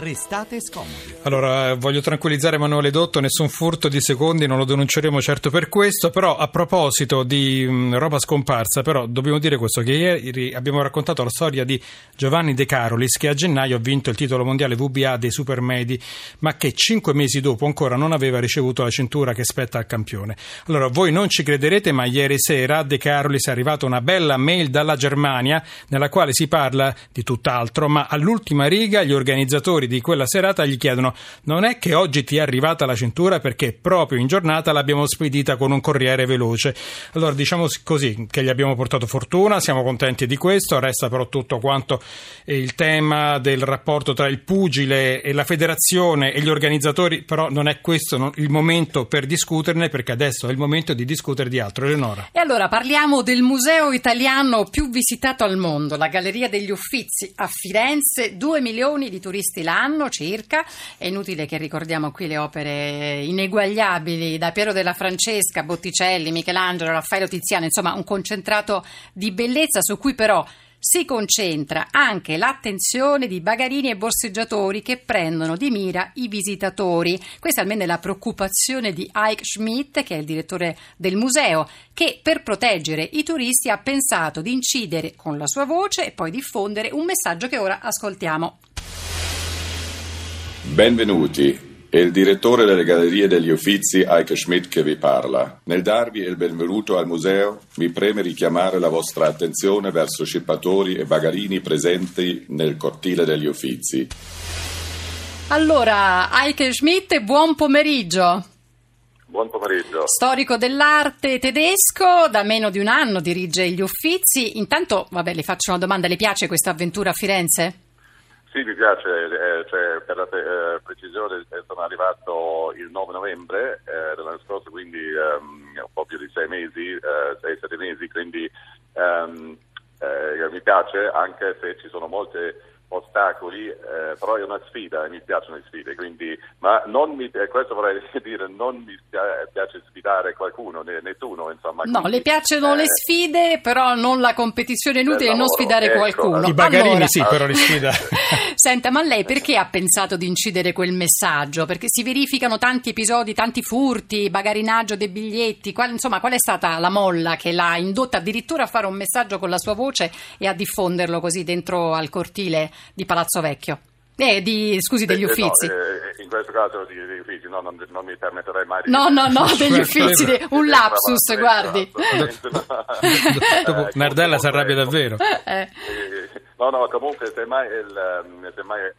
Restate scomodi. Allora, voglio tranquillizzare Emanuele Dotto, nessun furto di secondi, non lo denunceremo certo per questo, però a proposito di mh, roba scomparsa, però dobbiamo dire questo, che ieri abbiamo raccontato la storia di Giovanni De Carolis che a gennaio ha vinto il titolo mondiale VBA dei supermedi, ma che cinque mesi dopo ancora non aveva ricevuto la cintura che spetta al campione. Allora, voi non ci crederete, ma ieri sera a De Carolis è arrivata una bella mail dalla Germania nella quale si parla di tutt'altro, ma all'ultima riga gli organizzatori di quella serata gli chiedono non è che oggi ti è arrivata la cintura perché proprio in giornata l'abbiamo spedita con un corriere veloce. Allora diciamo così che gli abbiamo portato fortuna, siamo contenti di questo, resta però tutto quanto il tema del rapporto tra il pugile e la federazione e gli organizzatori, però non è questo il momento per discuterne perché adesso è il momento di discutere di altro. Eleonora. E allora parliamo del museo italiano più visitato al mondo, la Galleria degli Uffizi a Firenze, 2 milioni di turisti l'anno anno circa. È inutile che ricordiamo qui le opere ineguagliabili da Piero della Francesca, Botticelli, Michelangelo, Raffaello Tiziano, insomma un concentrato di bellezza su cui però si concentra anche l'attenzione di bagarini e borseggiatori che prendono di mira i visitatori. Questa almeno è la preoccupazione di Ike Schmidt, che è il direttore del museo, che per proteggere i turisti ha pensato di incidere con la sua voce e poi diffondere un messaggio che ora ascoltiamo. Benvenuti, è il direttore delle Gallerie degli Uffizi Eike Schmidt che vi parla. Nel darvi il benvenuto al museo mi preme richiamare la vostra attenzione verso scippatori e bagarini presenti nel cortile degli Uffizi. Allora, Eike Schmidt, buon pomeriggio. Buon pomeriggio. Storico dell'arte tedesco, da meno di un anno dirige gli Uffizi. Intanto, vabbè, le faccio una domanda, le piace questa avventura a Firenze? Sì, mi piace, eh, cioè, per la te- eh, precisione eh, sono arrivato il 9 novembre eh, dell'anno scorso, quindi um, un po' più di sei mesi, eh, sei, sette mesi, quindi um, mi piace anche se ci sono molte ostacoli, eh, però è una sfida e mi piacciono le sfide, quindi, ma non mi, eh, questo vorrei dire, non mi piace sfidare qualcuno, né, nessuno, insomma. No, quindi, le piacciono eh, le sfide, però non la competizione inutile e non sfidare ecco, qualcuno. I bagarini allora, sì, però li sfida. Senta, ma lei perché ha pensato di incidere quel messaggio? Perché si verificano tanti episodi, tanti furti, bagarinaggio dei biglietti, qual, insomma, qual è stata la molla che l'ha indotta addirittura a fare un messaggio con la sua voce e a diffonderlo così dentro al cortile di Palazzo Vecchio. Eh, di, scusi, degli eh, uffizi. No, eh, in questo caso degli uffizi, no, non, non, mi permetterei mai di... No, no, no, degli uffizi, di, un lapsus, guardi. Dopo Nardella si arrabbia davvero. Eh. No, no, comunque se mai, il, se mai eh,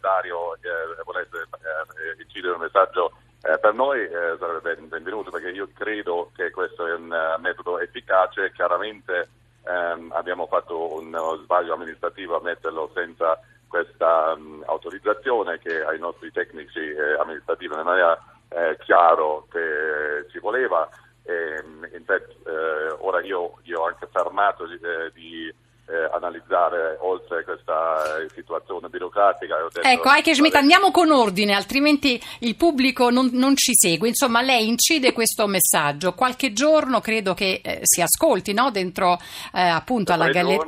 Dario eh, volesse eh, incidere un messaggio per noi sarebbe ben, benvenuto perché io credo che questo è un metodo efficace, chiaramente ehm, abbiamo fatto uno sbaglio amministrativo a metterlo senza questa um, autorizzazione che ai nostri tecnici eh, amministrativi non era eh, chiaro che ci voleva. E, in fact, eh, ora io, io, ho anche fermato di, eh, di eh, analizzare oltre questa eh, situazione burocratica. Detto, ecco, Heike Schmidt, andiamo con ordine, altrimenti il pubblico non, non, ci segue. Insomma, lei incide questo messaggio. Qualche giorno credo che eh, si ascolti no? dentro eh, appunto alla galleria.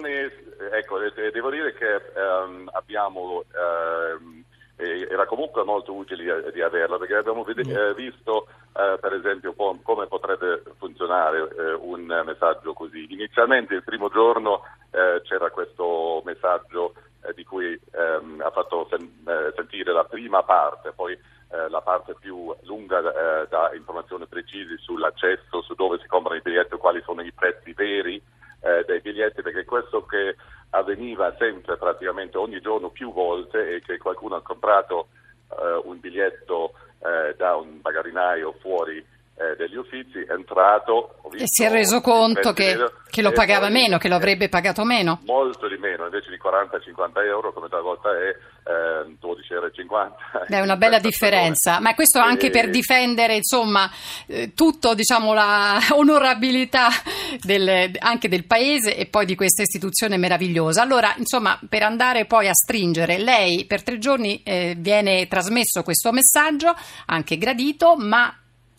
Ecco, devo dire che ehm, abbiamo. Ehm, era comunque molto utile di averlo perché abbiamo mm. visto eh, per esempio come potrebbe funzionare eh, un messaggio così. Inizialmente il primo giorno eh, c'era questo messaggio eh, di cui ehm, ha fatto sen- eh, sentire la prima parte, poi eh, la parte più lunga da informazioni precise sull'accesso, su dove si comprano i biglietti, quali sono i prezzi veri dei biglietti, perché questo che avveniva sempre praticamente ogni giorno più volte è che qualcuno ha comprato un biglietto da un bagarinaio fuori eh, degli uffizi, è entrato... e si è reso conto che, che, lo pagava meno, che lo avrebbe pagato meno? Molto di meno, invece di 40-50 euro come talvolta è eh, 12,50 euro. È una bella differenza, ma questo anche per difendere insomma eh, tutto diciamo la onorabilità del, anche del paese e poi di questa istituzione meravigliosa. Allora insomma per andare poi a stringere, lei per tre giorni eh, viene trasmesso questo messaggio, anche gradito, ma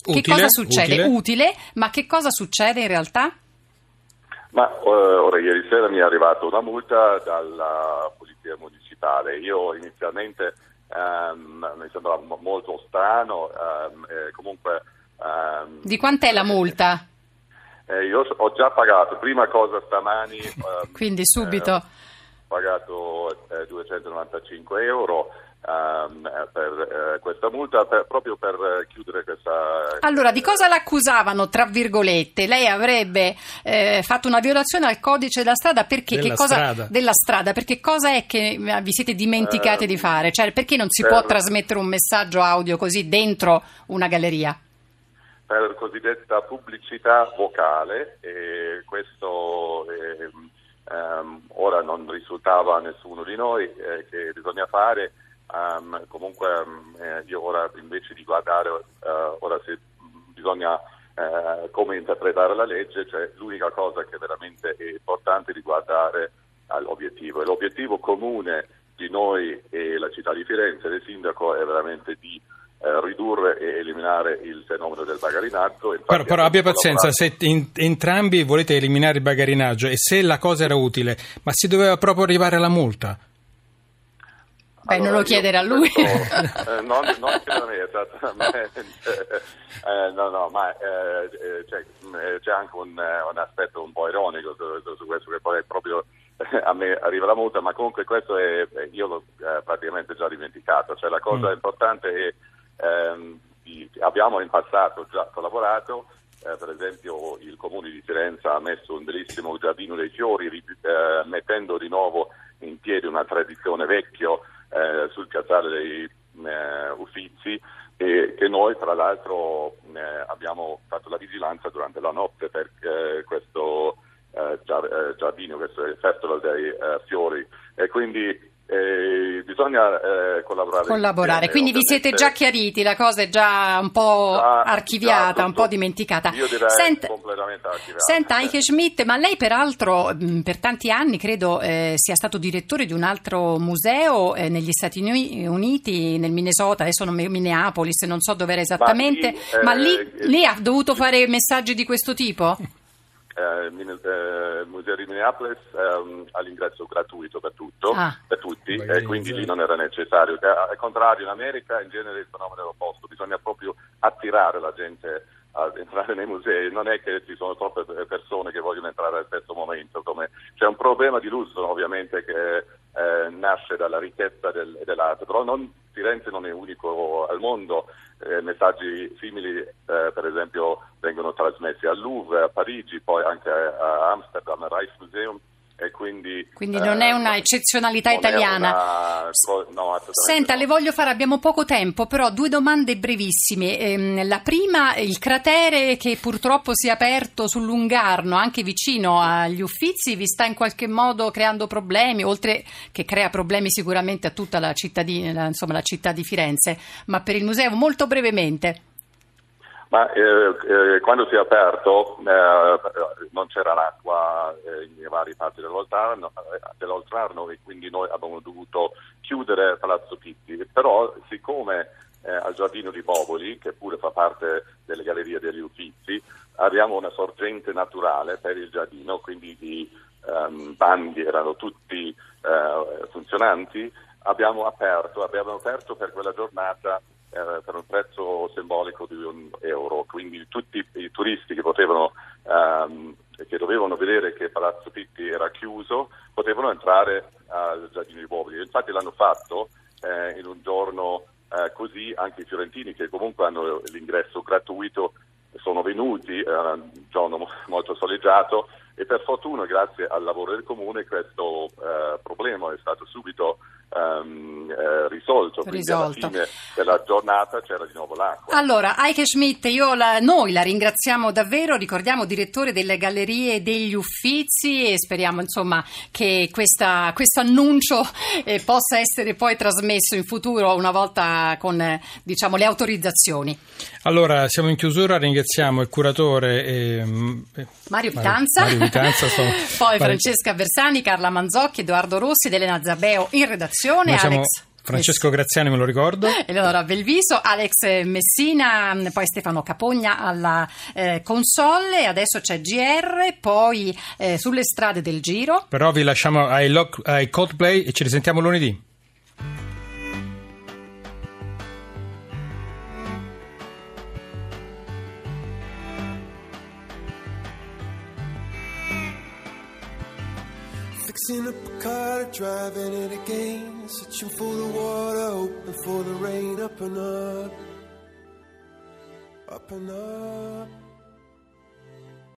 Utile, che cosa succede? Utile. utile. ma che cosa succede in realtà? Ma uh, ora ieri sera mi è arrivata una multa dalla polizia municipale. Io inizialmente ehm, mi sembra mo- molto strano. ehm, e comunque, ehm, Di quant'è la multa? eh, io ho già pagato, prima cosa stamani. ehm, Quindi subito. eh, ho pagato eh, 295 euro ehm, eh, per eh, questa multa, per- proprio per eh, chiudere questa. Allora, di cosa l'accusavano, tra virgolette? Lei avrebbe eh, fatto una violazione al codice della strada perché Della che cosa, strada. della strada, perché cosa è che eh, vi siete dimenticati Eh, di fare? Cioè, perché non si per- può trasmettere un messaggio audio così dentro una galleria? per cosiddetta pubblicità vocale e questo ehm, ehm, ora non risultava a nessuno di noi eh, che bisogna fare. Ehm, comunque eh, io ora invece di guardare eh, ora se bisogna eh, come interpretare la legge, cioè l'unica cosa che veramente è importante è di guardare all'obiettivo e l'obiettivo comune di noi e la città di Firenze, del sindaco, è veramente di eh, ridurre e eliminare il fenomeno del bagarinaggio. Infatti Però, però abbia pazienza, se in- entrambi volete eliminare il bagarinaggio e se la cosa era utile, ma si doveva proprio arrivare alla multa? Beh, non lo chiedere a lui. penso- eh, non, non chiedere a me, esattamente. Eh, no, no, ma eh, eh, c'è, eh, c'è anche un, eh, un aspetto un po' ironico su, su questo, che poi proprio eh, a me arriva la multa, ma comunque questo è, eh, io l'ho eh, praticamente già dimenticato. Cioè, la cosa Mm. importante è ehm, abbiamo in passato già collaborato. eh, per esempio il comune di Firenze ha messo un bellissimo giardino dei fiori ri- eh, mettendo di nuovo in piedi una tradizione vecchio eh, sul piazzale dei eh, Uffizi e che noi tra l'altro eh, abbiamo fatto la vigilanza durante la notte per questo eh, eh, giardino, questo è il Festival dei Fiori e quindi eh, bisogna eh, collaborare. Collaborare. insieme, Quindi vi siete già chiariti, la cosa è già un po' Già- archiviata, già un po' dimenticata. Io direi Senta- archiviata. Senta, Heike Schmidt, ma lei peraltro mh, per tanti anni credo eh, sia stato direttore di un altro museo eh, negli Stati Uni- Uniti, nel Minnesota, adesso non mi- Minneapolis, non so dove era esattamente, sì, ma eh, lì, eh, lì ha dovuto fare messaggi di questo tipo? Eh, il eh, il museo di Minneapolis ehm, ha l'ingresso gratuito per tutto, Ah. per tutti, e quindi musei. lì non era necessario. Al contrario, in America in genere il fenomeno è l'opposto, bisogna proprio attirare la gente a entrare nei musei, non è che ci sono troppe persone che vogliono entrare al stesso momento, come- c'è un problema di lusso ovviamente che eh, nasce dalla ricchezza del- dell'arte, però non- Firenze non è unico al mondo, eh, messaggi simili eh, per esempio vengono trasmessi al Louvre, a Parigi, poi anche a Amsterdam, al Rijksmuseum e quindi... Quindi non è una eh, eccezionalità non è italiana. una no, Senta, no. le voglio fare, abbiamo poco tempo, però due domande brevissime. Ehm, la prima, il cratere che purtroppo si è aperto sul Lungarno, anche vicino agli Uffizi, vi sta in qualche modo creando problemi, oltre che crea problemi sicuramente a tutta la, cittadina, insomma, la città di Firenze, ma per il museo molto brevemente. Ma eh, eh, quando si è aperto eh, non c'era l'acqua eh, in varie parti eh, dell'Oltrarno e quindi noi abbiamo dovuto chiudere Palazzo Pitti, però siccome eh, al Giardino di Boboli, che pure fa parte delle gallerie degli Uffizi, abbiamo una sorgente naturale per il giardino, quindi i ehm, bandi erano tutti funzionanti, abbiamo aperto, abbiamo aperto per quella giornata eh, per un prezzo simbolico di un euro, quindi tutti i turisti che potevano ehm, che dovevano vedere che Palazzo Pitti era chiuso potevano entrare al Giardino di Boboli. Infatti l'hanno fatto eh, in un giorno eh, così anche i fiorentini che comunque hanno l'ingresso gratuito sono venuti, era un giorno mo- molto soleggiato e per fortuna grazie al lavoro del comune questo eh, problema è stato subito ehm, eh, risolto, quindi Risolto. alla fine della giornata c'era di nuovo l'acqua. Allora, Heike Schmidt, io la- noi la ringraziamo davvero, ricordiamo direttore delle Gallerie degli Uffizi e speriamo insomma che questa- questo annuncio eh, possa essere poi trasmesso in futuro una volta con eh, diciamo, le autorizzazioni. Allora, siamo in chiusura, ringraziamo il curatore mm, eh, Mario Vitanza, Mario Vitanza, sono- poi Francesca Bersani, Carla Manzocchi, Edoardo Rossi Elena Zabeo in redazione, Noi siamo Alex Francesco Graziani, me lo ricordo. Eleonora Belviso, Alex Messina, poi Stefano Capogna alla eh, console, adesso c'è GR, poi eh, sulle strade del giro. Però vi lasciamo ai, Lock- ai Coldplay e ci risentiamo lunedì. Fixing up a car, driving it again. Searching for the water, hoping for the rain. Up and up, up and up.